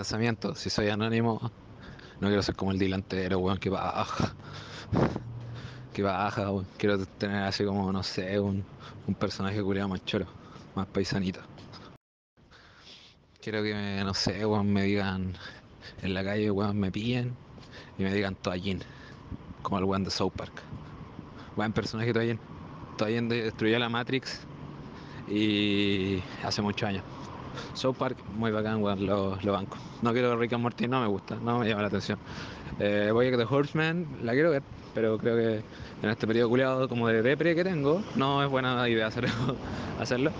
pensamiento. Si soy anónimo, no quiero ser como el delantero, weón, que baja. Que baja, weón. Quiero tener así como, no sé, un, un personaje culiado más choro, más paisanito. Quiero que, me, no sé, weón, me digan en la calle, weón, me pillen y me digan toallín, como el weón de South Park. Buen personaje toallín. Toallín destruyó la Matrix y hace muchos años. South Park, muy bacán, weón, lo, lo banco. No quiero Rick and Morty, no me gusta, no me llama la atención. Eh, voy a The Horseman, la quiero ver, pero creo que en este periodo culiado como de depre que tengo, no es buena idea hacerlo. hacerlo.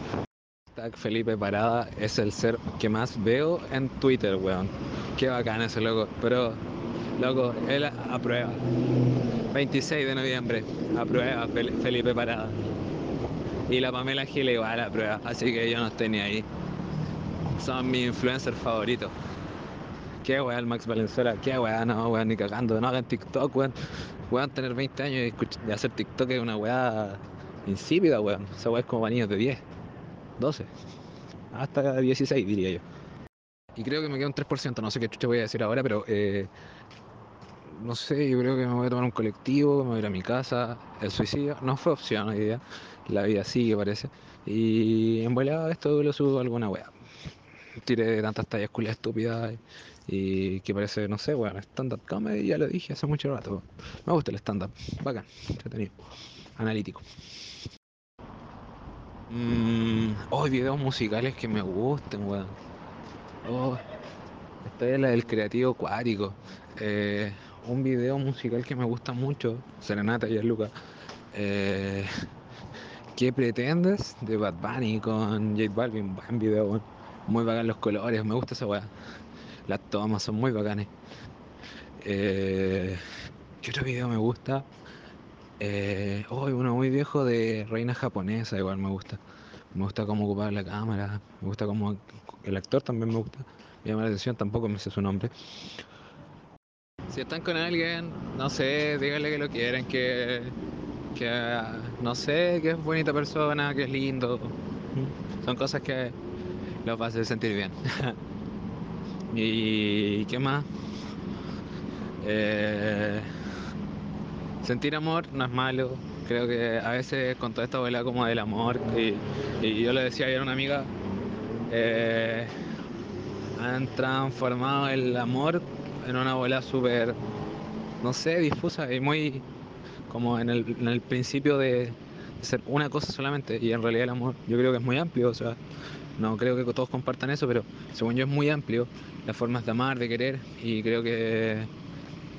Felipe Parada es el ser que más veo en Twitter, weón. Qué bacán ese loco, pero loco, él aprueba. 26 de noviembre, aprueba Fel- Felipe Parada. Y la Pamela Gil igual aprueba, así que yo no estoy ni ahí. Son mis influencers favoritos. Qué weá el Max Valenzuela, qué weá, no weón, ni cagando, no hagan TikTok, weón. Weón, tener 20 años y, escuch- y hacer TikTok es una weá insípida, weón. Esa weá es como niños de 10, 12, hasta 16 diría yo. Y creo que me queda un 3%, no sé qué chucha voy a decir ahora, pero eh, no sé, yo creo que me voy a tomar un colectivo, me voy a ir a mi casa. El suicidio no fue opción hoy día, la vida sigue parece. Y en volada esto lo subo alguna weá. Tiré tantas tallas culias estúpidas y que parece, no sé, weón, stand-up comedy, ya lo dije hace mucho rato. Me gusta el stand-up, bacán, entretenido, analítico. Mmm, oh, videos musicales que me gusten, weón. Oh, esta es la del creativo acuático. Eh, un video musical que me gusta mucho, Serenata y Luca. Eh, ¿Qué pretendes? De Bad Bunny con J Balvin. Buen video, weón. Muy bacán los colores, me gusta esa weá. Las tomas son muy bacanes. Eh, ¿Qué otro video me gusta? Eh, oh, uno muy viejo de Reina Japonesa, igual me gusta. Me gusta cómo ocupaba la cámara, me gusta cómo el actor también me gusta. Me llama la atención, tampoco me sé su nombre. Si están con alguien, no sé, díganle que lo quieren, que, que no sé, que es bonita persona, que es lindo. Son cosas que los va a sentir bien. ¿Y qué más? Eh, sentir amor no es malo. Creo que a veces con toda esta bola como del amor, y, y yo le decía ayer a una amiga, eh, han transformado el amor en una bola súper, no sé, difusa y muy como en el, en el principio de, de ser una cosa solamente. Y en realidad el amor yo creo que es muy amplio, o sea, no creo que todos compartan eso, pero según yo es muy amplio las formas de amar, de querer, y creo que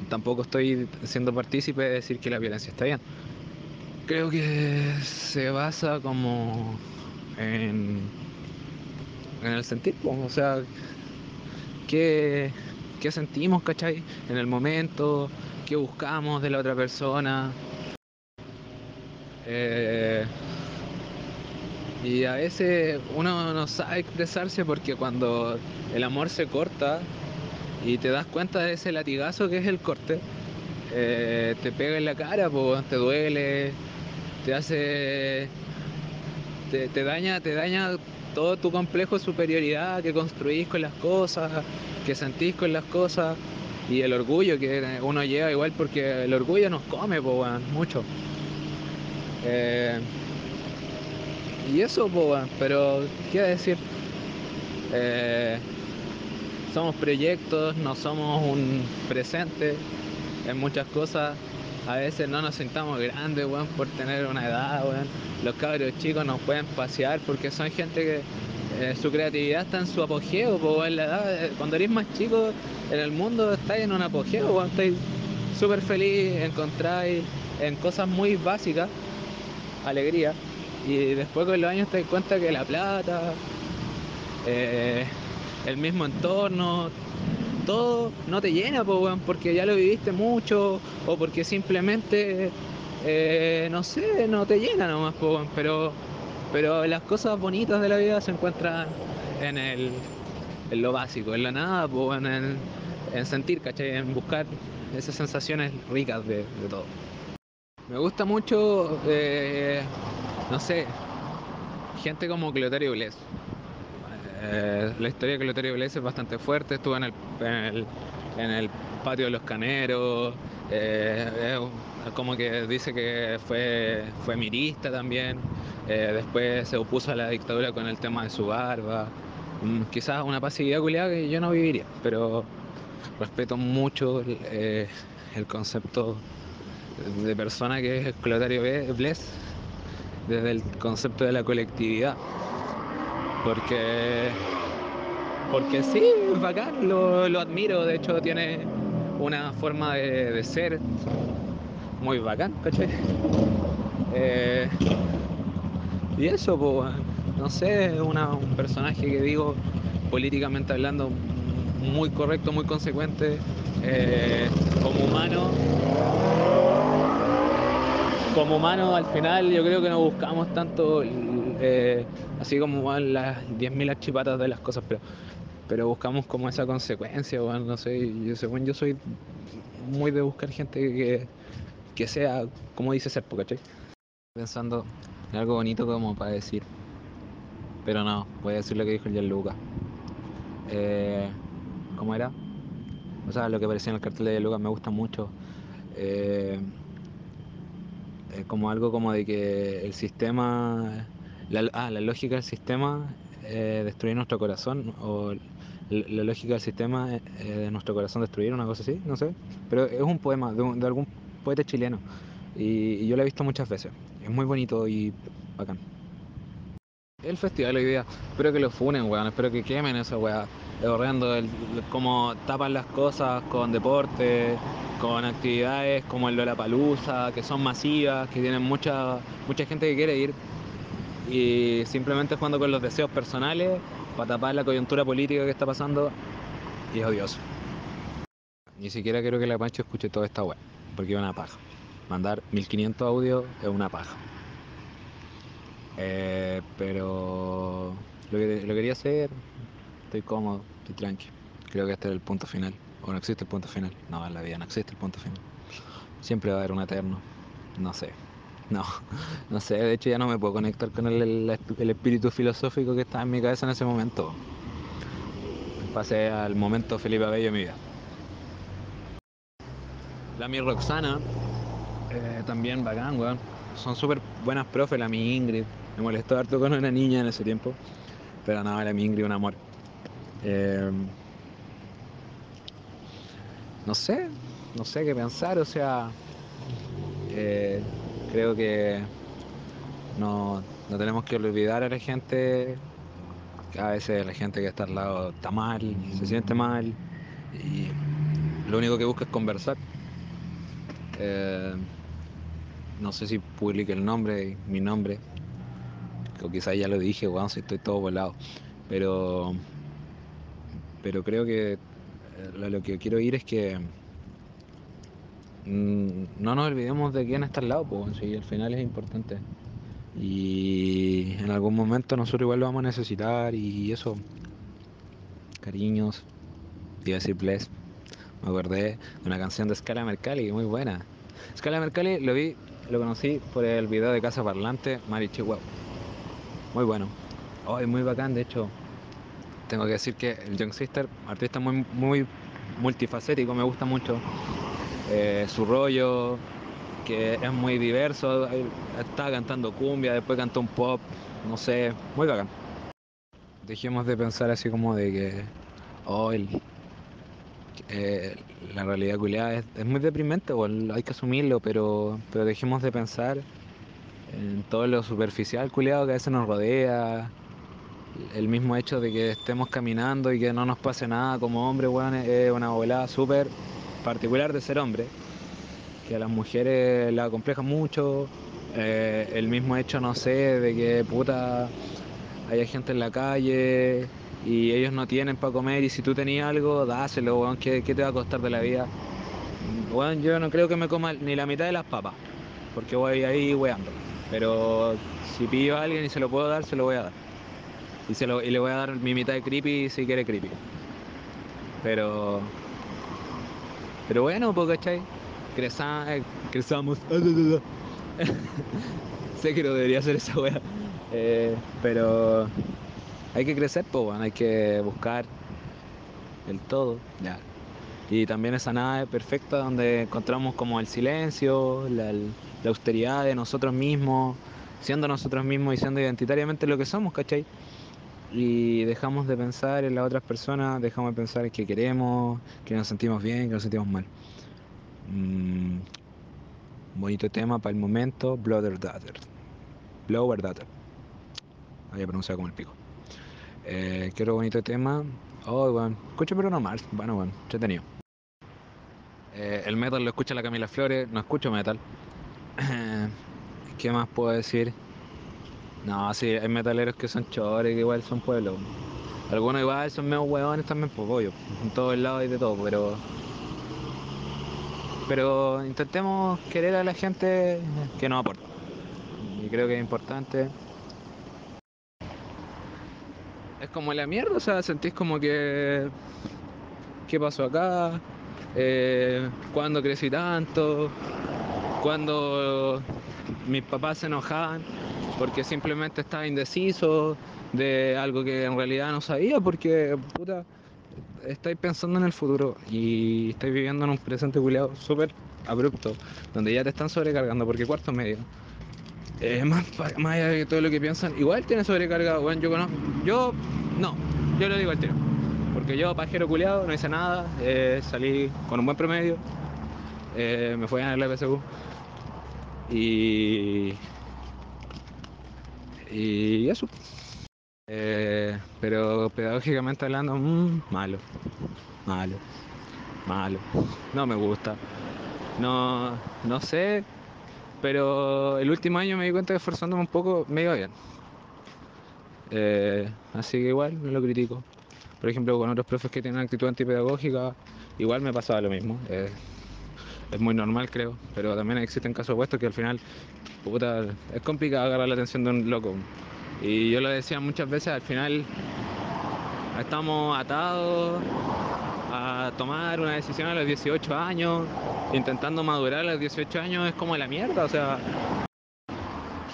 tampoco estoy siendo partícipe de decir que la violencia está bien. Creo que se basa como en, el sentir, o sea, qué, qué sentimos, ¿cachai? En el momento, qué buscamos de la otra persona. Eh, y a veces uno no sabe expresarse porque cuando el amor se corta y te das cuenta de ese latigazo que es el corte, eh, te pega en la cara, pues, te duele, te hace. Te, daña, te daña todo tu complejo de superioridad que construís con las cosas, que sentís con las cosas, y el orgullo que uno lleva igual porque el orgullo nos come, pues, mucho. Eh, y eso, pero, ¿qué decir? Eh, somos proyectos, no somos un presente en muchas cosas. A veces no nos sintamos grandes, weón, por tener una edad, weón. Los cabros chicos nos pueden pasear porque son gente que eh, su creatividad está en su apogeo, eh, cuando eres más chico en el mundo estáis en un apogeo, weón. Estáis súper feliz, encontráis en cosas muy básicas alegría. Y después con los años te das cuenta que la plata, eh, el mismo entorno, todo no te llena, weón, porque ya lo viviste mucho o porque simplemente, eh, no sé, no te llena nomás, weón, pero, pero las cosas bonitas de la vida se encuentran en, el, en lo básico, en la nada, en, en sentir, ¿cachai? En buscar esas sensaciones ricas de, de todo. Me gusta mucho, eh, no sé, gente como Clotario Bless. Eh, la historia de Clotario Blesa es bastante fuerte, estuvo en el, en el, patio de los caneros, eh, como que dice que fue, fue mirista también, eh, después se opuso a la dictadura con el tema de su barba, mm, quizás una pasividad culiada que yo no viviría, pero respeto mucho el, el concepto de persona que es Clotario Bles desde el concepto de la colectividad. Porque, porque sí, es bacán, lo, lo admiro, de hecho tiene una forma de, de ser muy bacán, ¿cachai? Eh, y eso, pues, no sé, un personaje que digo políticamente hablando muy correcto, muy consecuente, eh, como humano. Como humano, al final, yo creo que no buscamos tanto, eh, así como van las 10.000 archipatas de las cosas, pero, pero buscamos como esa consecuencia, bueno, no sé, yo, según yo soy muy de buscar gente que, que sea, como dice ser, ¿cachai? Pensando en algo bonito como para decir, pero no, voy a decir lo que dijo el Gianluca. Eh, ¿Cómo era? O sea, lo que aparecía en el cartel de Lucas me gusta mucho. Eh, es como algo como de que el sistema, la, ah, la lógica del sistema eh, destruir nuestro corazón, o la, lógica del sistema eh, de nuestro corazón destruir, una cosa así, no sé. Pero es un poema de, un, de algún poeta chileno y, y yo lo he visto muchas veces. Es muy bonito y bacán. El festival hoy día, espero que lo funen, weón, espero que quemen esa weá, horrendo el, como tapan las cosas con deporte, con actividades como el de la palusa, que son masivas, que tienen mucha, mucha gente que quiere ir, y simplemente jugando con los deseos personales para tapar la coyuntura política que está pasando, y es odioso. Ni siquiera quiero que la Pancho escuche toda esta weá, porque es una paja. Mandar 1500 audios es una paja. Eh, pero lo, que, lo quería hacer, estoy cómodo, estoy tranqui. Creo que este es el punto final. O no existe el punto final. No, en la vida no existe el punto final. Siempre va a haber un eterno. No sé. No, no sé. De hecho ya no me puedo conectar con el, espíritu filosófico que estaba en mi cabeza en ese momento. Pasé al momento Felipe Abello de mi vida. La mi Roxana, eh, también bacán, weón. Son súper buenas profes, la mi Ingrid. Me molestó harto con una niña en ese tiempo. Pero nada, la mi Ingrid, un amor. Eh, no sé, no sé qué pensar, o sea, eh, creo que no, no tenemos que olvidar a la gente, a veces la gente que está al lado está mal, se siente mal, y lo único que busca es conversar. Eh, no sé si publique el nombre, mi nombre, o quizás ya lo dije, weón, si estoy todo volado, pero, pero creo que lo, que quiero ir es que mm, no nos olvidemos de quién está al lado, pues, si al final es importante. Y en algún momento nosotros igual lo vamos a necesitar y eso. Cariños, iba a decir. Me acordé de una canción de Scala Mercalli, muy buena. Scala Mercalli lo vi, lo conocí por el video de Casa Parlante, Mari Chihuahua. Muy bueno. Hoy muy bacán, de hecho, tengo que decir que el Young Sister, artista muy, muy multifacético, me gusta mucho. Eh, su rollo, que es muy diverso. Estaba cantando cumbia, después cantó un pop, no sé, muy bacán. Dejemos de pensar así como de que oh, eh, la realidad culiada es, es, muy deprimente, hay que asumirlo, pero, pero dejemos de pensar en todo lo superficial culiado que a veces nos rodea, el mismo hecho de que estemos caminando y que no nos pase nada como hombre, weón, es una volada súper particular de ser hombre, que a las mujeres la compleja mucho, eh, el mismo hecho, no sé, de que puta haya gente en la calle y ellos no tienen para comer y si tú tenías algo, dáselo, weón, ¿qué, ¿qué, te va a costar de la vida? Weón, yo no creo que me coma ni la mitad de las papas, porque voy ahí weando, pero si pillo a alguien y se lo puedo dar, se lo voy a dar. Y, se lo, y le voy a dar mi mitad de creepy si quiere creepy. Pero. Pero bueno, pues, ¿cachai? Creza, eh, crezamos. sé que no debería hacer esa wea. Eh, pero. hay que crecer, pues, hay que buscar el todo, ya. Y también esa nave perfecta donde encontramos como el silencio, la, la austeridad de nosotros mismos, siendo nosotros mismos y siendo identitariamente lo que somos, ¿cachai? Y dejamos de pensar en las otras personas, dejamos de pensar en que queremos, que nos sentimos bien, que nos sentimos mal. Mm, bonito tema para el momento, Blood Daughter. Blower Daughter. Había pronunciado como el pico. Eh, quiero bonito tema. Oh, bueno. Escucho pero no Mars. Bueno, bueno. Entretenido. Eh, el metal lo escucha la Camila Flores. No escucho metal. ¿Qué más puedo decir? No, sí, hay metaleros que son chores, que igual son pueblos. Algunos igual son medio hueones también, pues pollo. En todos lados y de todo, pero. Pero intentemos querer a la gente que nos aporta. Y creo que es importante. Es como la mierda, o sea, sentís como que. ¿Qué pasó acá? Eh, ¿Cuándo crecí tanto? ¿Cuándo mis papás se enojaban? Porque simplemente estaba indeciso de algo que en realidad no sabía, porque puta, estáis pensando en el futuro y estáis viviendo en un presente culiado súper abrupto, donde ya te están sobrecargando, porque cuarto medio. Eh, más, más allá de todo lo que piensan, igual tiene sobrecarga, bueno, yo conozco, yo no, yo lo digo al tiro, porque yo pajero culiado, no hice nada, eh, salí con un buen promedio, eh, me fui a la PSU y y eso. Eh, pero pedagógicamente hablando, mmm, malo, malo, malo. No me gusta. No, no sé, pero el último año me di cuenta que esforzándome un poco me iba bien. Eh, así que igual no lo critico. Por ejemplo, con otros profes que tienen actitud antipedagógica, igual me pasaba lo mismo. Eh, es muy normal, creo, pero también existen casos opuestos que al final, puta, es complicado agarrar la atención de un loco. Y yo lo decía muchas veces, al final estamos atados a tomar una decisión a los 18 años, intentando madurar a los 18 años es como la mierda, o sea,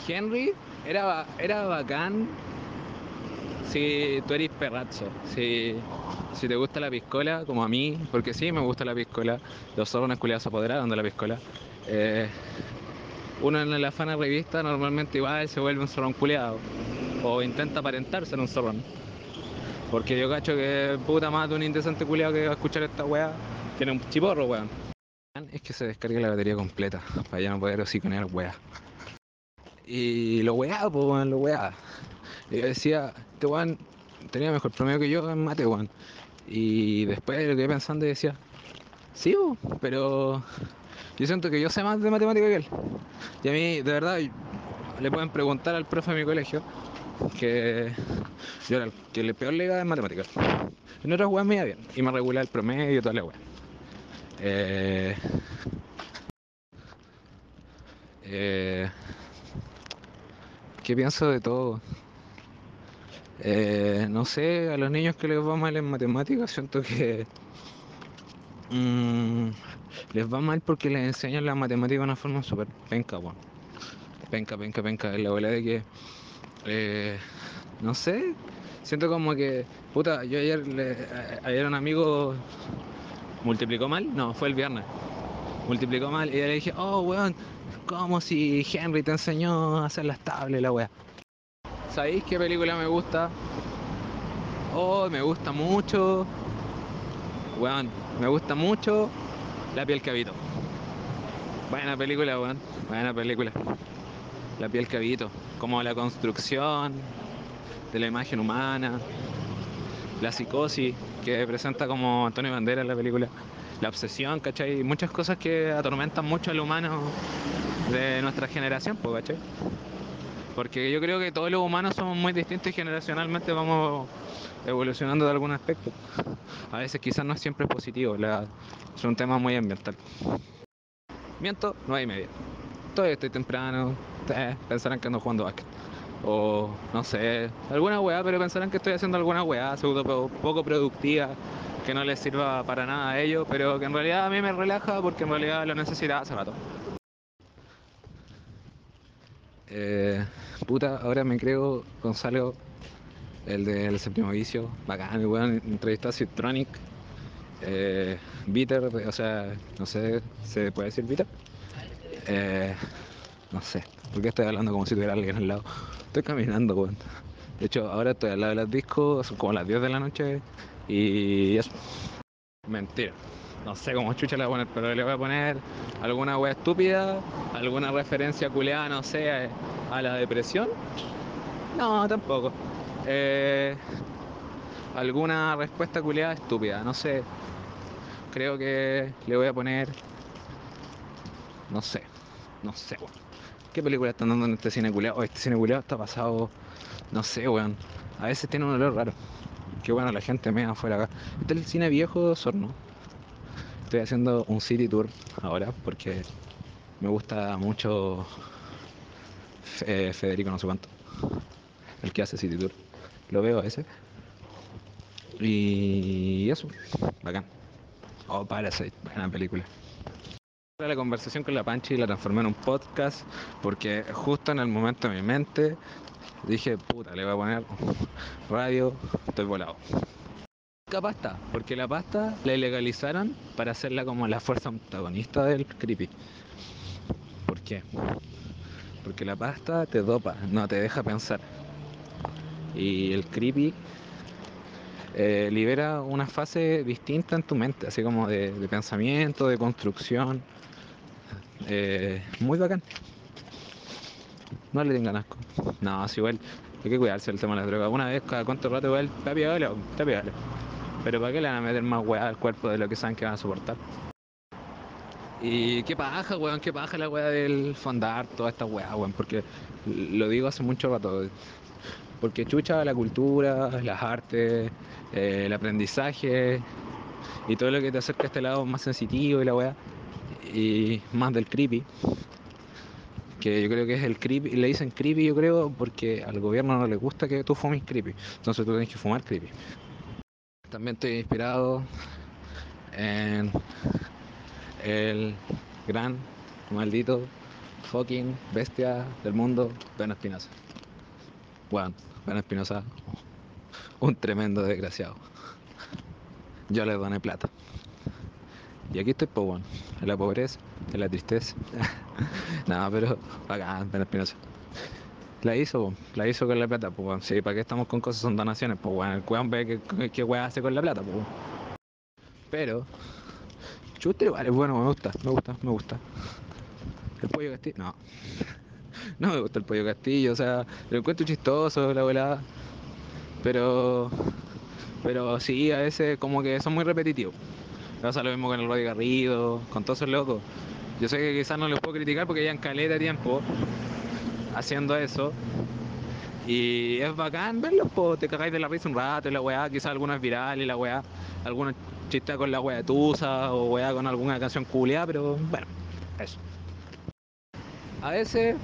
Henry era, era bacán si tú eres perrazo, si, si te gusta la piscola, como a mí, porque sí me gusta la piscola, los zorrones culiados se apoderaron de la piscola. Eh, uno en la fana revista normalmente igual se vuelve un zorrón culiado, o intenta aparentarse en un zorrón. Porque yo cacho que puta más un indecente culiado que va a escuchar esta weá tiene un chiporro, weón. Es que se descargue la batería completa, para ya no poder hociconear weá. Y lo weá, pues lo weá. Y yo decía, este weón tenía mejor promedio que yo en mate. Y después lo quedé pensando y decía, sí, pero yo siento que yo sé más de matemática que él. Y a mí, de verdad, le pueden preguntar al profe de mi colegio que yo era el que le peor le iba en matemáticas. En otras weas me iba bien. Y me regulaba el promedio y toda la wea. Eh, eh, ¿Qué pienso de todo? Eh, no sé, a los niños que les va mal en matemáticas siento que mm, les va mal porque les enseñan la matemática de una forma súper penca, weón. Penca, penca, penca. Es la bola de que, eh, no sé, siento como que, puta, yo ayer, le, ayer un amigo multiplicó mal, no, fue el viernes. Multiplicó mal y yo le dije, oh, weón, como si Henry te enseñó a hacer las tablas, la weá. ¿Sabéis qué película me gusta? Oh, me gusta mucho. Weón, me gusta mucho La piel que habito. Buena película, weón. Buena película. La piel que habito. Como la construcción de la imagen humana. La psicosis que presenta como Antonio Bandera en la película. La obsesión, ¿cachai? Muchas cosas que atormentan mucho al humano de nuestra generación, pues, ¿cachai? Porque yo creo que todos los humanos somos muy distintos y generacionalmente vamos evolucionando de algún aspecto. A veces quizás no siempre es positivo, es un tema muy ambiental. Miento, no hay media. Todavía estoy temprano, eh, pensarán que ando jugando básquet. O no sé, alguna weá, pero pensarán que estoy haciendo alguna weá pseudo poco productiva, que no les sirva para nada a ellos, pero que en realidad a mí me relaja porque en realidad lo necesitaba hace rato. Eh, puta, ahora me creo Gonzalo el del séptimo vicio, bacán, weón, entrevistó a Citronic, eh, Bitter, o sea, no sé, ¿se puede decir Bitter? Eh, no sé, ¿por qué estoy hablando como si tuviera alguien al lado? Estoy caminando, weón. De hecho, ahora estoy al lado de los discos, son como las 10 de la noche y eso. Mentira. No sé cómo chucha le voy a poner, pero le voy a poner alguna wea estúpida, alguna referencia culeada, no sé, a, la depresión. No, tampoco. Eh, alguna respuesta culeada estúpida, no sé. Creo que le voy a poner. No sé, no sé, weón. ¿Qué película están dando en este cine culeado? Oh, este cine culeado está pasado. No sé, weón. A veces tiene un olor raro. Qué bueno, la gente me afuera acá. Este es el cine viejo Sorno. Estoy haciendo un city tour ahora porque me gusta mucho Fe- Federico no sé cuánto. El que hace city tour. Lo veo ese. Y eso, bacán. Oh, Parasite, buena película. La conversación con la Panchi la transformé en un podcast porque justo en el momento de mi mente dije, puta, le voy a poner radio, estoy volado. Pasta, porque la pasta la ilegalizaron para hacerla como la fuerza antagonista del creepy. ¿Por qué? Porque la pasta te dopa, no te deja pensar. Y el creepy eh, libera una fase distinta en tu mente, así como de, pensamiento, de construcción. Eh, muy bacán. No le tengan asco. No, es igual. Hay que cuidarse del tema de las drogas. Una vez cada cuánto rato igual, está piola, está piola. Pero ¿para qué le van a meter más weá al cuerpo de lo que saben que van a soportar? Y qué paja, weón, qué paja la weá del fondar, toda esta weá, weón, porque lo digo hace mucho rato. Porque chucha la cultura, las artes, eh, el aprendizaje y todo lo que te acerca a este lado más sensitivo y la weá. Y más del creepy. Que yo creo que es el creepy, le dicen creepy yo creo porque al gobierno no le gusta que tú fumes creepy. Entonces tú tienes que fumar creepy. También estoy inspirado en el gran, maldito, fucking bestia del mundo, Ben Espinosa. Bueno, Ben Espinosa, un tremendo desgraciado. Yo le doné plata. Y aquí estoy, pues, bueno, en la pobreza, en la tristeza. Nada, pero bacán, Ben Espinosa. La hizo, la hizo con la plata, pues. Sí, ¿para qué estamos con cosas? Son donaciones, pues, bueno. El weón ve qué, weá hace con la plata, pues. Pero, Chuster es bueno, me gusta, me gusta, me gusta. El pollo castillo, no. No me gusta el pollo castillo, o sea, lo encuentro chistoso, la volada. Pero, pero sí, a veces como que son muy repetitivos. Pasa lo mismo con el Roddy Garrido, con todos esos locos. Yo sé que quizás no los puedo criticar porque ya en caleta tiempo haciendo eso. Y es bacán verlos, te cagáis de la risa un rato y la weá, quizás algunas virales y la weá, algunos chistes con la weá de Tusa o weá con alguna canción culiada, pero bueno, eso. A veces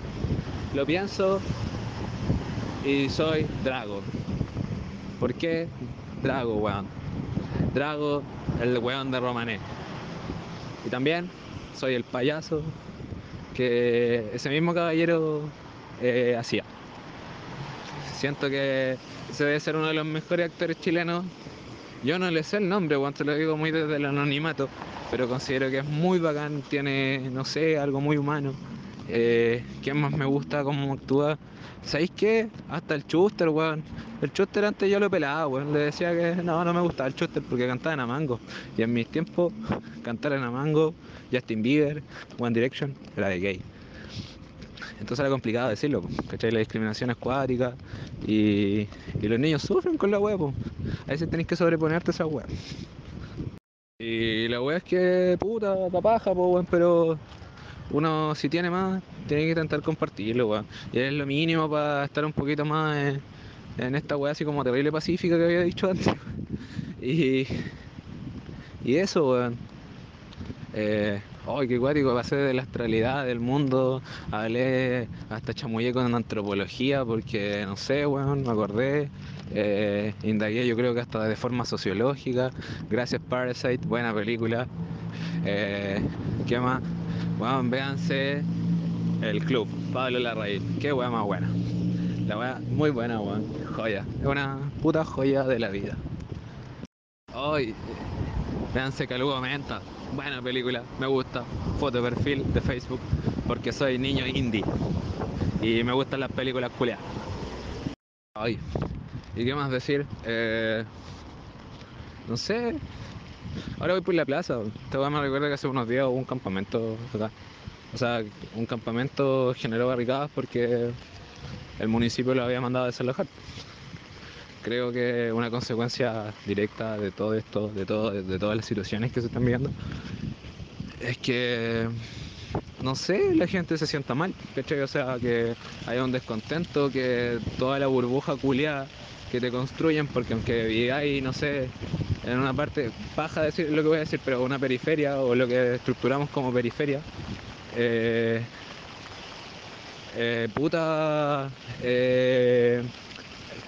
lo pienso y soy Drago. ¿Por qué Drago, weón? Drago, el weón de Romané. Y también soy el payaso que ese mismo caballero eh, hacía. Siento que ese debe ser uno de los mejores actores chilenos. Yo no le sé el nombre, weón, te lo digo muy desde el anonimato, pero considero que es muy bacán, tiene, no sé, algo muy humano. Eh, ¿Quién más me gusta cómo actúa? ¿Sabéis qué? Hasta el Chuster, weón. El Chuster antes yo lo pelaba, weón. Le decía que no, no me gustaba el Chuster porque cantaba en Amango. Y en mis tiempos, cantar en Amango, Justin Bieber, One Direction, era de gay. Entonces era complicado decirlo, ¿cachai? La discriminación es y, los niños sufren con la wea. A veces tenés que sobreponerte a esa wea. Y la wea es que, puta, da paja, po, weón, pero uno si tiene más, tiene que intentar compartirlo, weón. Y es lo mínimo para estar un poquito más en, esta weá así como terrible pacífica que había dicho antes. Y, y eso, weón. Eh, ¡Ay, qué cuático! Pasé de la astralidad del mundo, hablé hasta chamullé con antropología porque, no sé, weón, me acordé. Eh, indagué yo creo que hasta de forma sociológica. Gracias Parasite, buena película. Eh, ¿Qué más? Weón, véanse El Club, Pablo Larraín. Qué weá más buena. La weá muy buena, weón. Joya. Es una puta joya de la vida. Hoy, véanse Calugo Menta. Buena película, me gusta. Foto de perfil de Facebook, porque soy niño indie. Y me gustan las películas culiadas. Ay, ¿y qué más decir? Eh, no sé. Ahora voy por la plaza. Te voy a me que hace unos días hubo un campamento acá. O sea, un campamento generó barricadas porque el municipio lo había mandado a desalojar. Creo que una consecuencia directa de todo esto, de, todo, de todas las situaciones que se están viendo, es que, no sé, la gente se sienta mal, ¿cachai? O sea, que haya un descontento, que toda la burbuja culiada que te construyen, porque aunque viváis, no sé, en una parte, baja decir lo que voy a decir, pero una periferia o lo que estructuramos como periferia, eh, eh, puta, eh,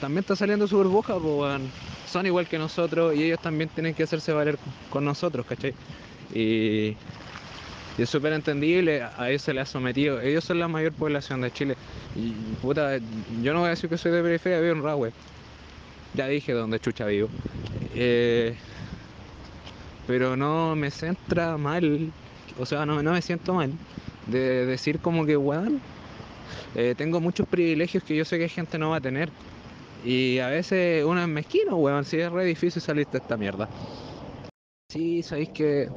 también está saliendo su burbuja, pues, son igual que nosotros y ellos también tienen que hacerse valer con nosotros, ¿cachai? Y, es súper entendible, a ellos se les ha sometido, ellos son la mayor población de Chile. Puta, yo no voy a decir que soy de periferia, vivo en Rahue. Ya dije dónde chucha vivo. Eh, pero no me centra mal, o sea, no, no me siento mal de decir como que, weón, eh, tengo muchos privilegios que yo sé que gente no va a tener. Y a veces uno es mezquino, weón, si es re difícil salir de esta mierda. Sí, sabéis que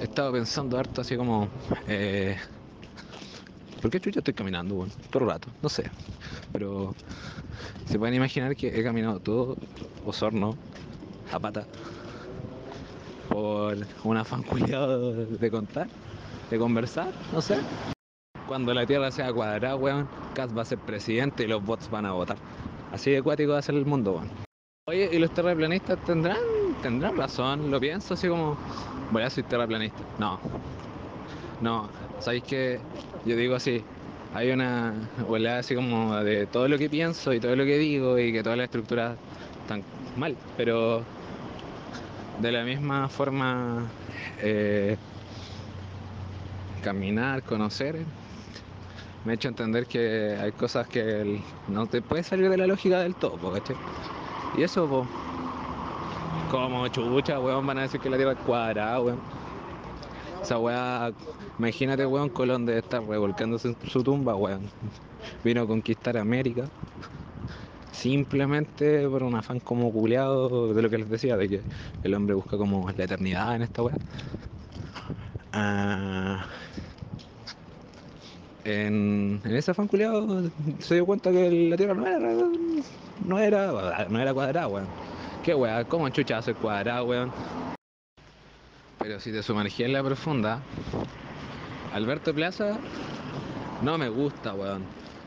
he estado pensando harto así como... Eh, ¿Por qué chucha estoy caminando, weón? Todo el rato, no sé. Pero se pueden imaginar que he caminado todo Osorno a pata por un afán culiado de contar, de conversar, no sé. Cuando la Tierra sea cuadrada, weón, Cas va a ser presidente y los bots van a votar. Así de acuático va a ser el mundo, weón. Oye, ¿y los terraplanistas tendrán, tendrán razón? Lo pienso así como, voy a ser terraplanista. No. No, ¿sabéis que Yo digo así, hay una volada así como de todo lo que pienso y todo lo que digo y que todas las estructuras están mal, pero de la misma forma eh, caminar, conocer, me ha hecho entender que hay cosas que no te puedes salir de la lógica del todo, ¿cachai? Y eso, po, como chucha, weón, van a decir que la tierra es cuadrada, weón. Esa weá, imagínate, weón, Colón debe estar revolcándose en su tumba, weón. Vino a conquistar América. Simplemente por un afán como culeado de lo que les decía, de que el hombre busca como la eternidad en esta weá. Ah, en, en ese afán culeado se dio cuenta que la Tierra no era, no era, no era cuadrada, weón. Qué weá, ¿cómo chucha hace cuadrada, weón? Pero si te sumergí en la profunda, Alberto Plaza no me gusta, weón.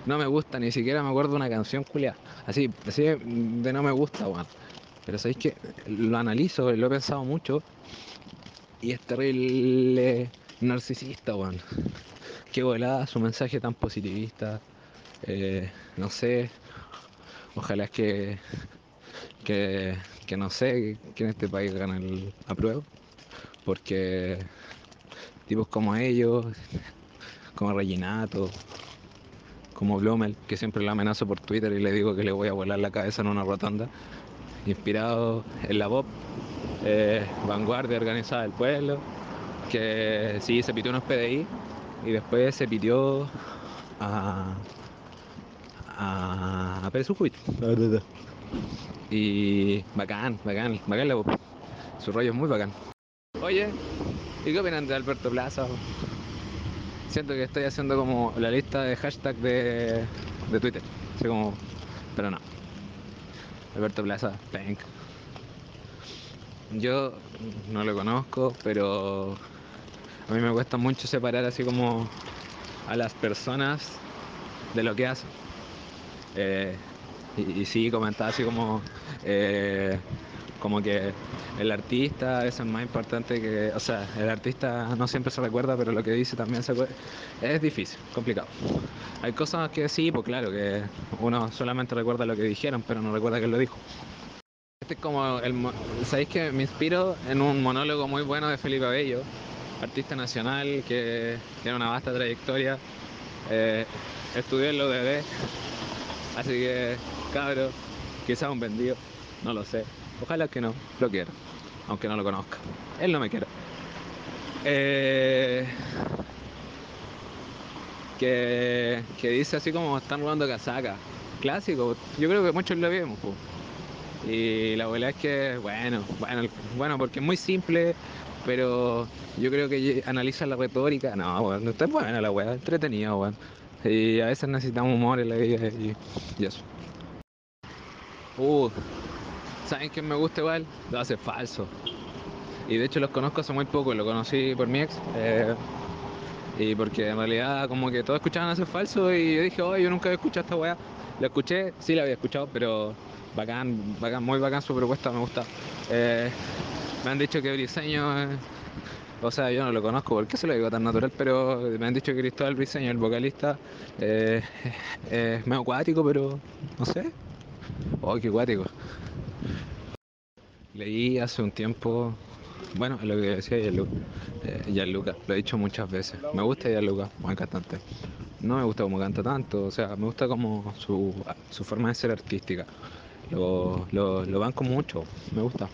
No me gusta, ni siquiera me acuerdo una canción culiada. Así, así de no me gusta, weón. Pero sabéis que lo analizo, lo he pensado mucho. Y es terrible narcisista, weón. Qué volada su mensaje tan positivista. Eh, no sé. Ojalá que, que, que no sé, que en este país gane el apruebo. Porque tipos como ellos, como Reginato, como Blomel, que siempre lo amenazo por Twitter y le digo que le voy a volar la cabeza en una rotonda, inspirado en la pop, eh, vanguardia organizada del pueblo, que sí se pitió unos PDI y después se pitió a, a, a Pérez Ujuy. Y bacán, bacán, bacán la. Su rollo es muy bacán. Oye, ¿y qué opinan de Alberto Plaza? Siento que estoy haciendo como la lista de hashtag de, de Twitter. Así como, pero no. Alberto Plaza, Pank. Yo no lo conozco, pero a mí me cuesta mucho separar así como a las personas de lo que hacen. Eh, y, sí, comentaba así como, eh, como que el artista es más importante que, o sea, el artista no siempre se recuerda, pero lo que dice también se acuerda. Es difícil, complicado. Hay cosas que sí, pues claro, que uno solamente recuerda lo que dijeron, pero no recuerda que lo dijo. Este es como el, ¿sabéis que me inspiro en un monólogo muy bueno de Felipe Abello, artista nacional que tiene una vasta trayectoria, eh, estudió en la UDB, así que cabro, quizás un vendido. No lo sé. Ojalá que no. Lo quiero. Aunque no lo conozca. Él no me quiere. Eh, que, que dice así como están robando casaca. Clásico. Yo creo que muchos lo vimos. Y la verdad es que, bueno, bueno, bueno, porque es muy simple, pero yo creo que analiza la retórica. No, bueno, está buena la weá, entretenida, weón. Y a veces necesitamos humor en la vida y, y eso. Uh, ¿saben quién me gusta igual? Lo hace falso. Y de hecho los conozco hace muy poco, lo conocí por mi ex. eh, y porque en realidad como que todos escuchaban hacer falso y yo dije, oh, yo nunca había escuchado esta weá. La escuché, sí la había escuchado, pero bacán, bacán, muy bacán su propuesta, me gusta. Eh, me han dicho que Briseño, eh, o sea, yo no lo conozco, ¿por qué se lo digo tan natural? Pero me han dicho que Cristóbal Briseño, el vocalista, eh, es medio acuático, pero no sé. Oh, qué acuático. Leí hace un tiempo, bueno, lo que decía Gianluca, Gianluca, lo he dicho muchas veces. Me gusta Gianluca, buen cantante. No me gusta cómo canta tanto, o sea, me gusta como su, su forma de ser artística. Lo, lo, lo banco mucho, me gusta.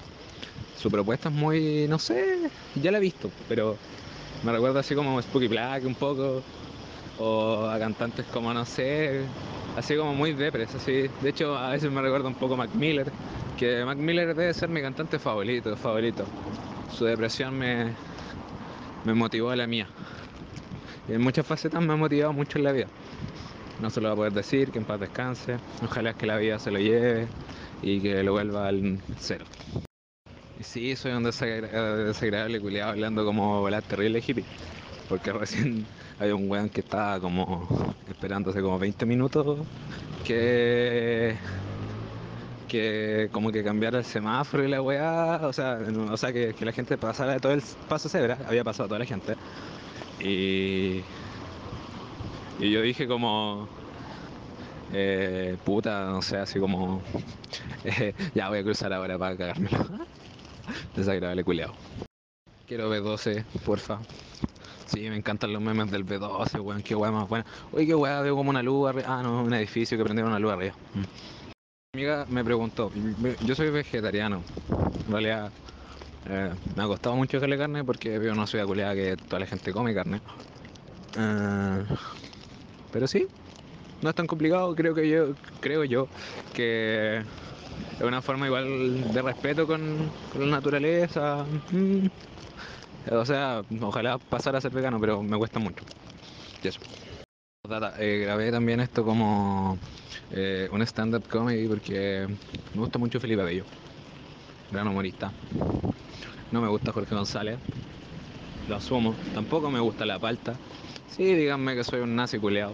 Su propuesta es muy, no sé, ya la he visto, pero me recuerda así como Spooky Black un poco, o a cantantes como, no sé, así como muy depres, así. De hecho, a veces me recuerda un poco a Mac Miller, que Mac Miller debe ser mi cantante favorito, favorito. Su depresión me, me motivó a la mía. Y en muchas facetas me ha motivado mucho en la vida. No se lo va a poder decir, que en paz descanse. Ojalá que la vida se lo lleve y que lo vuelva al cero. Y sí, soy un desagra- desagradable culiado hablando como volar terrible hippie. Porque recién había un weón que estaba como esperando hace como 20 minutos que que como que cambiara el semáforo y la weá, o sea, o sea que, que la gente pasara de todo el paso cebra, había pasado toda la gente. Y, y yo dije como, eh, puta, no sé, así como, eh, ya voy a cruzar ahora para cagármelo. Desagradable culeado. Quiero B12, porfa. Sí, me encantan los memes del B12, weón, qué weá más buena. Oye, qué weá, veo como una luz arriba. Ah, no, un edificio que prendieron una luz arriba. Mm. Mi amiga me preguntó, yo soy vegetariano, en realidad eh, me ha costado mucho dejarle carne porque en una ciudad culiada que toda la gente come carne. Eh, pero sí, no es tan complicado, creo que yo, creo yo que es una forma igual de respeto con, con la naturaleza. Mm. O sea, ojalá pasara a ser vegano, pero me cuesta mucho. Y eso. Eh, grabé también esto como eh, un stand-up comedy porque me gusta mucho Felipe Abello, gran humorista. No me gusta Jorge González, lo asumo. Tampoco me gusta la palta. Sí, díganme que soy un nazi culeado.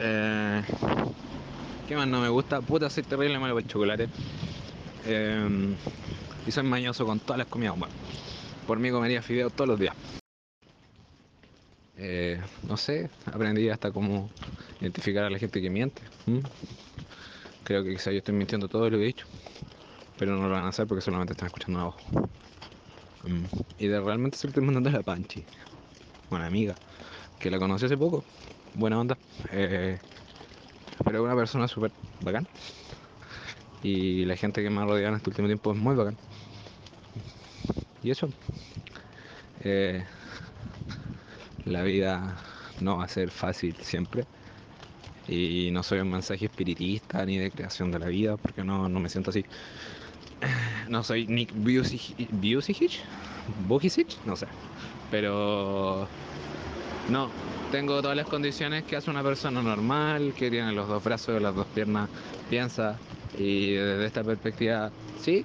Eh, ¿Qué más no me gusta? Puta, soy terrible malo para el chocolate. Eh, y soy mañoso con todas las comidas. Bueno, por mí comería fideos todos los días. Eh, no sé, aprendí hasta cómo identificar a la gente que miente. Creo que quizá yo estoy mintiendo todo lo que he dicho, pero no lo van a hacer porque solamente están escuchando voz. Mm. Y de realmente estoy mandando la Panchi, una amiga, que la conocí hace poco, buena onda, eh, pero es una persona súper bacán. Y la gente que me ha rodeado en este último tiempo es muy bacán. Y eso, eh, la vida no va a ser fácil siempre. Y no soy un mensaje espiritista ni de creación de la vida, porque no, no me siento así. No soy Nick Vujicic, no sé. Pero no, tengo todas las condiciones que hace una persona normal, que tiene los dos brazos, las dos piernas, piensa. Y desde esta perspectiva, sí,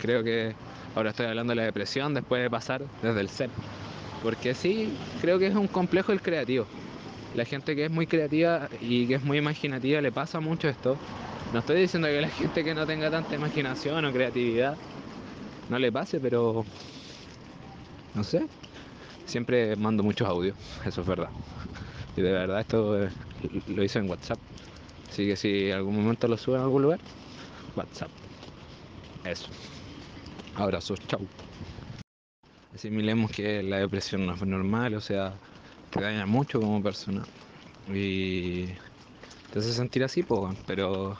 creo que ahora estoy hablando de la depresión después de pasar desde el ser. Porque sí, creo que es un complejo el creativo. La gente que es muy creativa y que es muy imaginativa le pasa mucho esto. No estoy diciendo que la gente que no tenga tanta imaginación o creatividad no le pase, pero no sé. Siempre mando muchos audios, eso es verdad. Y de verdad esto eh, lo hice en WhatsApp. Así que si en algún momento lo subo en algún lugar, WhatsApp. Eso. Abrazos, chau. Asimilemos que la depresión no es normal, o sea, te daña mucho como persona. Y te hace sentir así, weón, pero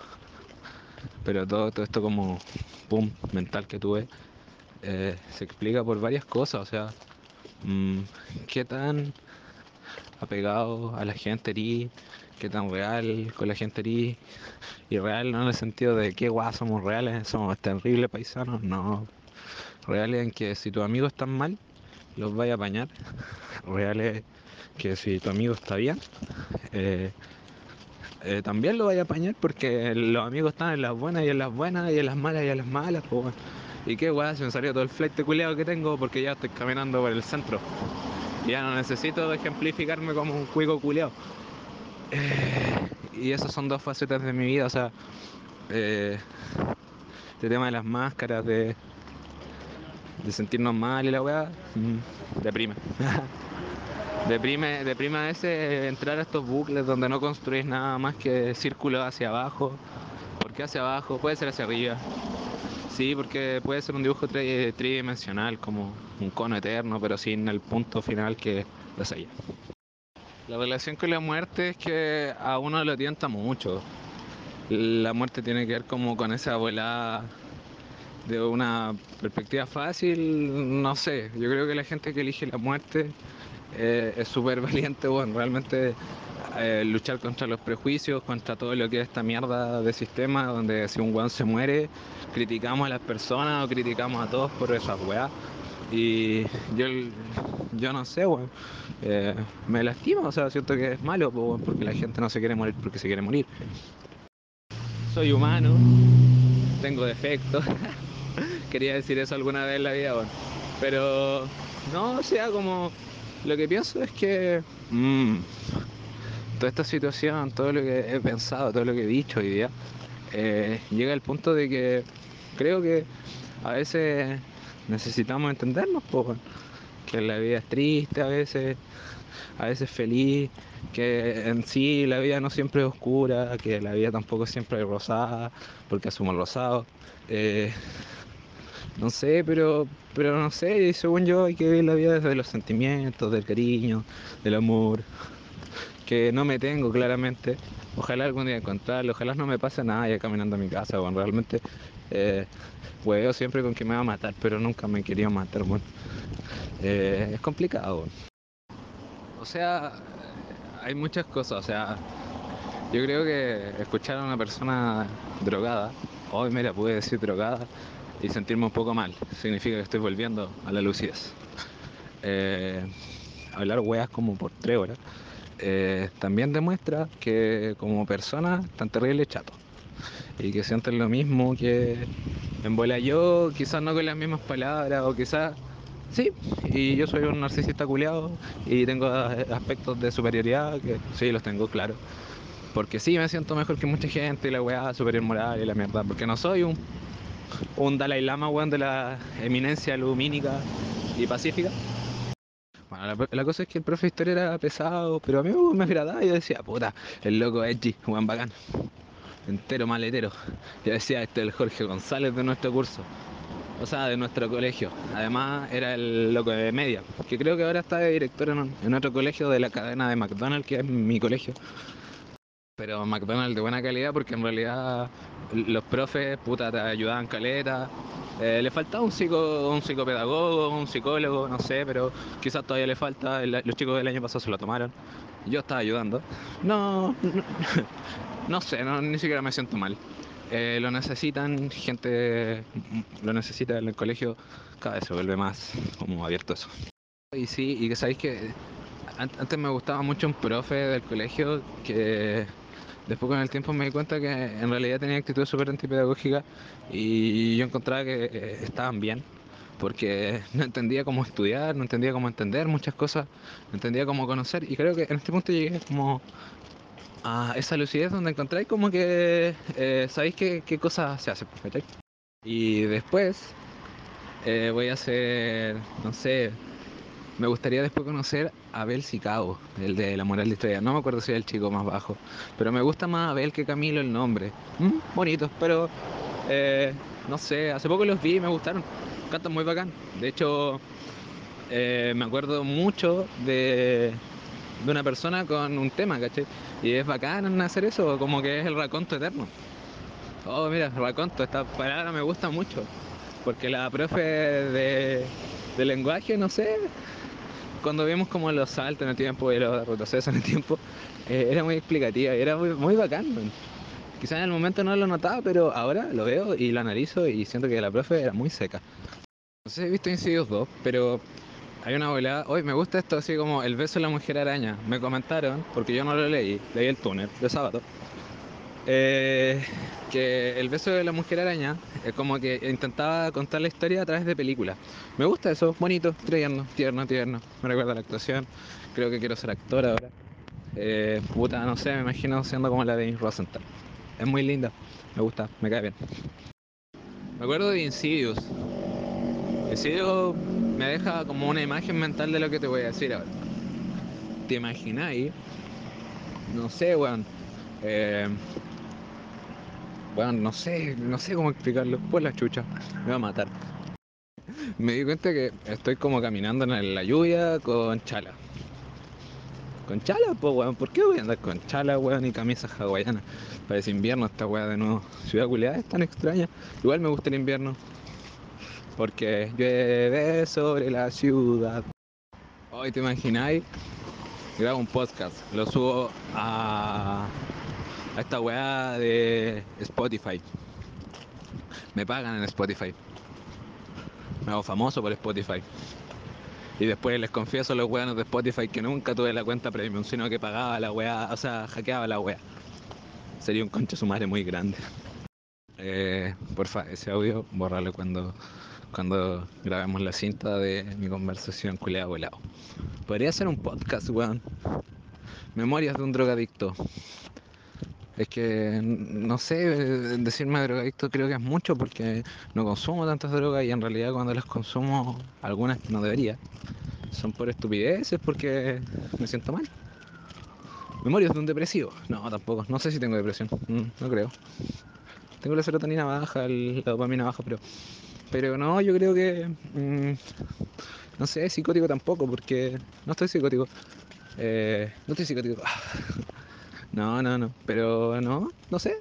pero todo, todo esto como boom mental que tuve eh, se explica por varias cosas, o sea, qué tan apegado a la gente erí, qué tan real con la gente erí, y real no en el sentido de qué guay somos reales, somos terribles paisanos, no, reales en que si tus amigos están mal, los vaya a apañar, reales que si tu amigo está bien, eh, eh, también lo vaya a apañar porque los amigos están en las buenas y en las buenas y en las malas y en las malas, pues y qué weá, se me salió todo el flight culeado que tengo porque ya estoy caminando por el centro. Ya no necesito ejemplificarme como un juego culeado. Eh, y esas son dos facetas de mi vida, o sea, eh, este tema de las máscaras, de, de sentirnos mal y la weá, mm, deprime. deprime, deprime a veces entrar a estos bucles donde no construís nada más que círculos hacia abajo. porque hacia abago? Puede ser hacia arriba. Sí, porque puede ser un dibujo tridimensional, como un cono eterno, pero sin el punto final que es allá. La relación con la muerte es que a uno lo tienta mucho. La muerte tiene que ver como con esa volada de una perspectiva fácil, no sé. Yo creo que la gente que elige la muerte eh, es súper valiente, bueno, realmente eh, luchar contra los prejuicios, contra todo lo que es esta mierda de sistema, donde si un weón se muere, criticamos a las personas o criticamos a todos por esas weas. Y yo, yo no sé, weón. Eh, me lastima, o sea, siento que es malo, porque la gente no se quiere morir porque se quiere morir. Soy humano, tengo defectos. Quería decir eso alguna vez en la vida, weón. Pero no, sea, como lo que pienso es que mmm, toda esta situación, todo lo que he pensado, todo lo que he dicho hoy día, eh, llega al punto de que creo que a veces necesitamos entendernos, que la vida es triste a veces, a veces feliz, que en sí la vida no siempre es oscura, que la vida tampoco siempre es rosada, porque asumo el rosado. Eh, no sé, pero, pero no sé, según yo hay que vivir la vida desde los sentimientos, del cariño, del amor, que no me tengo claramente. Ojalá algún día encontrarlo, ojalá no me pase nada ya caminando a mi casa, bueno, realmente eh, siempre con que me va a matar, pero nunca me quería matar, bueno. Eh, es complicado, O sea, hay muchas cosas, o sea, yo creo que escuchar a una persona drogada, hoy mira, pude decir drogada, y sentirme un poco mal, significa que estoy volviendo a la lucidez. Eh, hablar weas como por tres horas eh, también demuestra que como persona tan terrible chato y que sienten lo mismo que en bola yo, quizás no con las mismas palabras o quizás sí, y yo soy un narcisista culiado y tengo aspectos de superioridad que sí los tengo, claro. Porque sí me siento mejor que mucha gente y la weá superior moral y la mierda, porque no soy un, un Dalai Lama weón de la eminencia lumínica y pacífica la, cosa es que el profe de historia era pesado, pero a mí me agradaba. Yo decía, puta, el loco Edgy, Juan Bacán. Entero maletero. Yo decía, este es el Jorge González de nuestro curso. O sea, de nuestro colegio. Además, era el loco de media, que creo que ahora está de director en, en otro colegio de la cadena de McDonald's, que es mi colegio. Pero McDonald's de buena calidad porque en realidad los profes, puta, te ayudaban caleta. Eh, le faltaba un, psico, un psicopedagogo, un psicólogo, no sé, pero quizás todavía le falta. los chicos del año pasado se lo tomaron. Yo estaba ayudando. No, no, sé, ni siquiera me siento mal. Eh, lo necesitan, gente lo necesita en el colegio, cada vez se vuelve más como abierto eso. Y sí, y que sabéis que antes me gustaba mucho un profe del colegio que Después con el tiempo me di cuenta que en realidad tenía actitudes súper antipedagógicas y yo encontraba que eh, estaban bien porque no entendía cómo estudiar, no entendía cómo entender muchas cosas, no entendía cómo conocer y creo que en este punto llegué como a esa lucidez donde encontré como que eh, sabéis qué, qué cosas se hacen. Y después eh, voy a hacer, no sé, me gustaría después conocer a Abel Sicabo, el de La Moral de Historia. No me acuerdo si es el chico más bajo, pero me gusta más Abel que Camilo el nombre. Mm, bonitos, pero eh, no sé, hace poco los vi y me gustaron. Cantan muy bacán. De hecho, eh, me acuerdo mucho de, de una persona con un tema, ¿cachai? Y es bacán hacer eso, como que es el raconto eterno. Oh, mira, raconto, esta palabra me gusta mucho. Porque la profe de, de lenguaje, no sé, cuando vimos como los saltos en el tiempo y los retrocesos en el tiempo, eh, era muy explicativa era muy, muy bacán. Quizás en el momento no lo notaba, pero ahora lo veo y lo analizo y siento que la profe era muy seca. No sé si he visto Insidious 2, pero hay una volada. Hoy me gusta esto así como El beso de la mujer araña. Me comentaron, porque yo no lo leí, leí el túnel de sábado. Eh, que el beso de la mujer araña es como que intentaba contar la historia a través de películas. Me gusta eso, bonito, tierno, tierno, tierno. Me recuerda la actuación. Creo que quiero ser actor ahora. Eh, puta, no sé, me imagino siendo como la de Rosenthal. Es muy linda, me gusta, me cae bien. Me acuerdo de Insidious. Insidious me deja como una imagen mental de lo que te voy a decir ahora. ¿Te imagináis? No sé, weón. Eh, bueno, no sé, no sé cómo explicarlo. Pues la chucha, me va a matar. Me di cuenta que estoy como caminando en la lluvia con chala. ¿Con chala? Pues weón, ¿por qué voy a andar con chala, weón, y camisa hawaiana? Parece invierno esta weá de nuevo. Ciudad culiada es tan extraña. Igual me gusta el invierno. Porque llueve sobre la ciudad. Hoy te imagináis, grabo un podcast, lo subo a a esta weá de Spotify. Me pagan en Spotify. Me hago famoso por Spotify. Y después les confieso a los weanos de Spotify que nunca tuve la cuenta premium, sino que pagaba la weá, o sea, hackeaba la weá. Sería un concha su madre muy grande. Eh, porfa, ese audio, borrarlo cuando, cuando grabemos la cinta de mi conversación culeada volado. Podría ser un podcast, weón. Memorias de un drogadicto. Es que, no sé, decirme drogadicto creo que es mucho porque no consumo tantas drogas y en realidad cuando las consumo, algunas no debería, son por estupideces porque me siento mal. Memorias de un depresivo. No, tampoco. No sé si tengo depresión. Mm, no creo. Tengo la serotonina baja, la dopamina baja, pero... Pero no, yo creo que... Mm, no sé, psicótico tampoco, porque no estoy psicótico. Eh, no estoy psicótico. No, no, no. Pero no, no sé.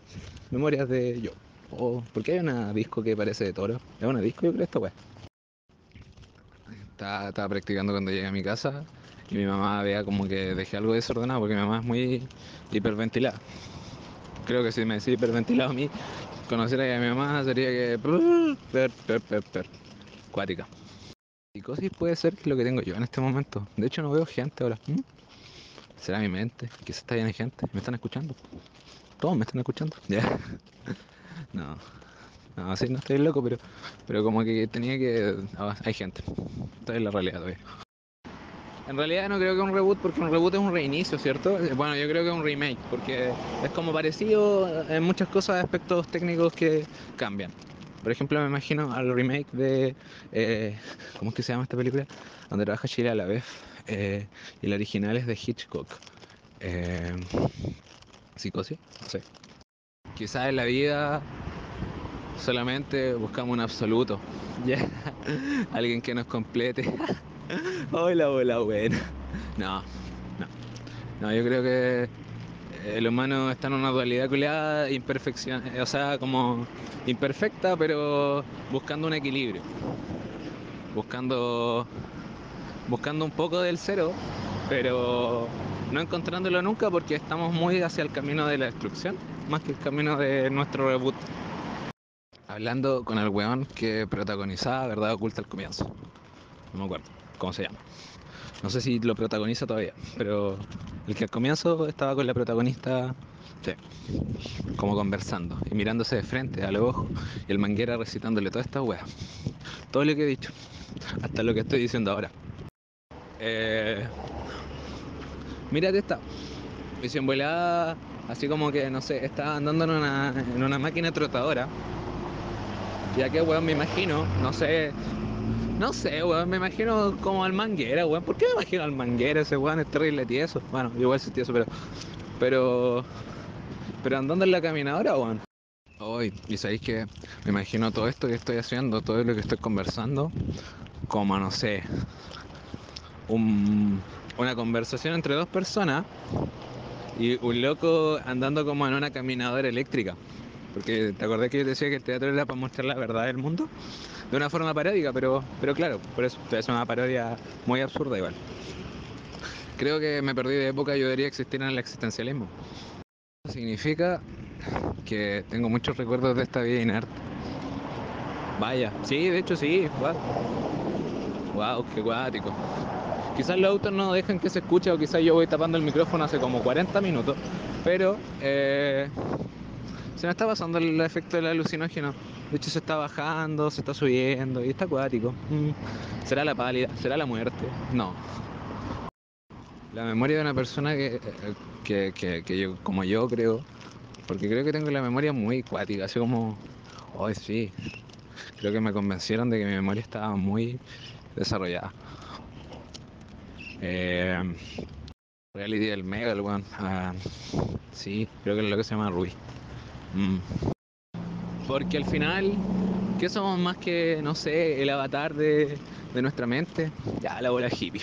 Memorias de yo. Oh, ¿Por qué hay una disco que parece de toro? ¿Es una disco? Yo creo esta weá. Estaba, estaba practicando cuando llegué a mi casa y mi mamá vea como que dejé algo desordenado porque mi mamá es muy hiperventilada. Creo que si me decís hiperventilado a mí, conociera a mi mamá sería que. Per, per, per, per. Cuática. Psicosis puede ser que lo que tengo yo en este momento. De hecho, no veo gente ahora. ¿Mm? ¿Será mi mente? Quizás está de gente. ¿Me están escuchando? Todos me están escuchando. Ya. No. No, sí, no estoy loco, pero, pero como que tenía que... Hay gente. Esta es la realidad todavía. En realidad no creo que un reboot, porque un reboot es un reinicio, ¿cierto? Bueno, yo creo que es un remake, porque es como parecido en muchas cosas, aspectos técnicos que cambian. Por ejemplo, me imagino al remake de... Eh, ¿Cómo es que se llama esta película? Donde trabaja Chile a la vez. Eh, y la original es de Hitchcock. Eh, ¿Psicosis? No sé. Quizás en la vida solamente buscamos un absoluto. Alguien que nos complete. Hola, hola, buena. No, no. No, yo creo que el humano está en una dualidad culiada, imperfección, o sea, como imperfecta, pero buscando un equilibrio. Buscando buscando un poco del cero, pero no encontrándolo nunca porque estamos muy hacia el camino de la destrucción, más que el camino de nuestro reboot. Hablando con el weón que protagonizaba Verdad Oculta al comienzo. No me acuerdo cómo se llama. No sé si lo protagoniza todavía, pero el que al comienzo estaba con la protagonista, sí, como conversando y mirándose de frente a los ojos y el manguera recitándole toda esta wea. Todo lo que he dicho, hasta lo que estoy diciendo ahora. Eh, mírate esta. Visión volada, así como que, no sé, estaba andando en una, en una máquina trotadora. Ya que, weón, me imagino, no sé, no sé, weón, me imagino como al manguera, weón. ¿Por qué me imagino al manguera? Ese weón es terrible tieso. Bueno, igual es tieso, pero. Pero. Pero andando en la caminadora, weón. Hoy, y sabéis que me imagino todo esto que estoy haciendo, todo lo que estoy conversando, como no sé, un, una conversación entre dos personas y un loco andando como en una caminadora eléctrica. Porque te acordé que yo decía que el teatro era para mostrar la verdad del mundo de una forma paródica, pero, pero claro, por eso es una parodia muy absurda igual. Creo que me perdí de época y yo debería existir en el existencialismo. Significa que tengo muchos recuerdos de esta vida inerte. Vaya, sí, de hecho sí, wow, wow qué guático. Quizás los autos no dejan que se escuche o quizás yo voy tapando el micrófono hace como 40 minutos, pero eh, se me está pasando el efecto del alucinógeno. De hecho se está bajando, se está subiendo y está acuático. Mm. ¿Será la pálida? ¿Será la muerte? No. La memoria de una persona que, que, que, yo, como yo creo, porque creo que tengo la memoria muy acuática, así como, hoy sí, creo que me convencieron de que mi memoria estaba muy desarrollada. Eh, reality del Megal, weón. Ah, sí, creo que es lo que se llama Rui. Mm. Porque al final, ¿qué somos más que, no sé, el avatar de, de nuestra mente? Ya, la bola hippie.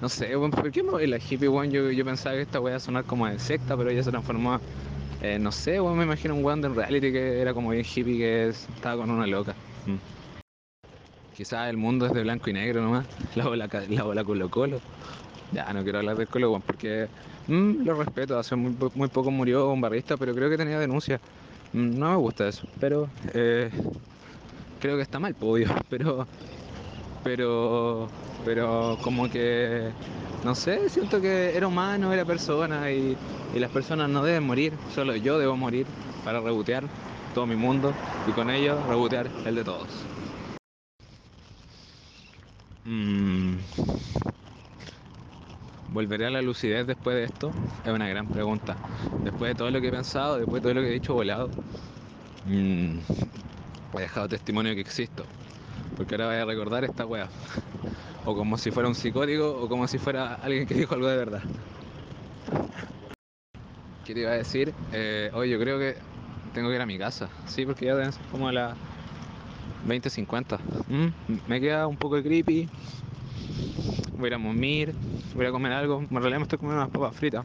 No sé, weón, ¿por qué la hippie, weón? Yo, yo pensaba que esta weá a sonar como de secta, pero ella se transformó, eh, no sé, weón, me imagino un weón de reality que era como bien hippie que estaba con una loca. Mm. Quizás el mundo es de blanco y negro nomás, la bola, la bola Colo Colo. Ya, no quiero hablar del Colo, porque mm, lo respeto, hace muy, poco murió un barrista, pero creo que tenía denuncia. Mm, no me gusta eso, pero eh, creo que está mal, obvio, pero, pero, pero como que, no sé, siento que era humano, era persona y, y las personas no deben morir, solo yo debo morir para rebotear todo mi mundo y con ello rebotear el de todos. Mm. ¿Volveré a la lucidez después de esto? Es una gran pregunta. Después de todo lo que he pensado, después de todo lo que he dicho volado, mmm, he dejado testimonio que existo. Porque ahora voy a recordar esta wea. O como si fuera un psicótico o como si fuera alguien que dijo algo de verdad. ¿Qué te iba a decir? Eh, oye, yo creo que tengo que ir a mi casa. Sí, porque ya deben como a las 20.50. Mm, me queda un poco de creepy. Voy a ir a dormir, voy a comer algo. En realidad me estoy comiendo unas papas fritas.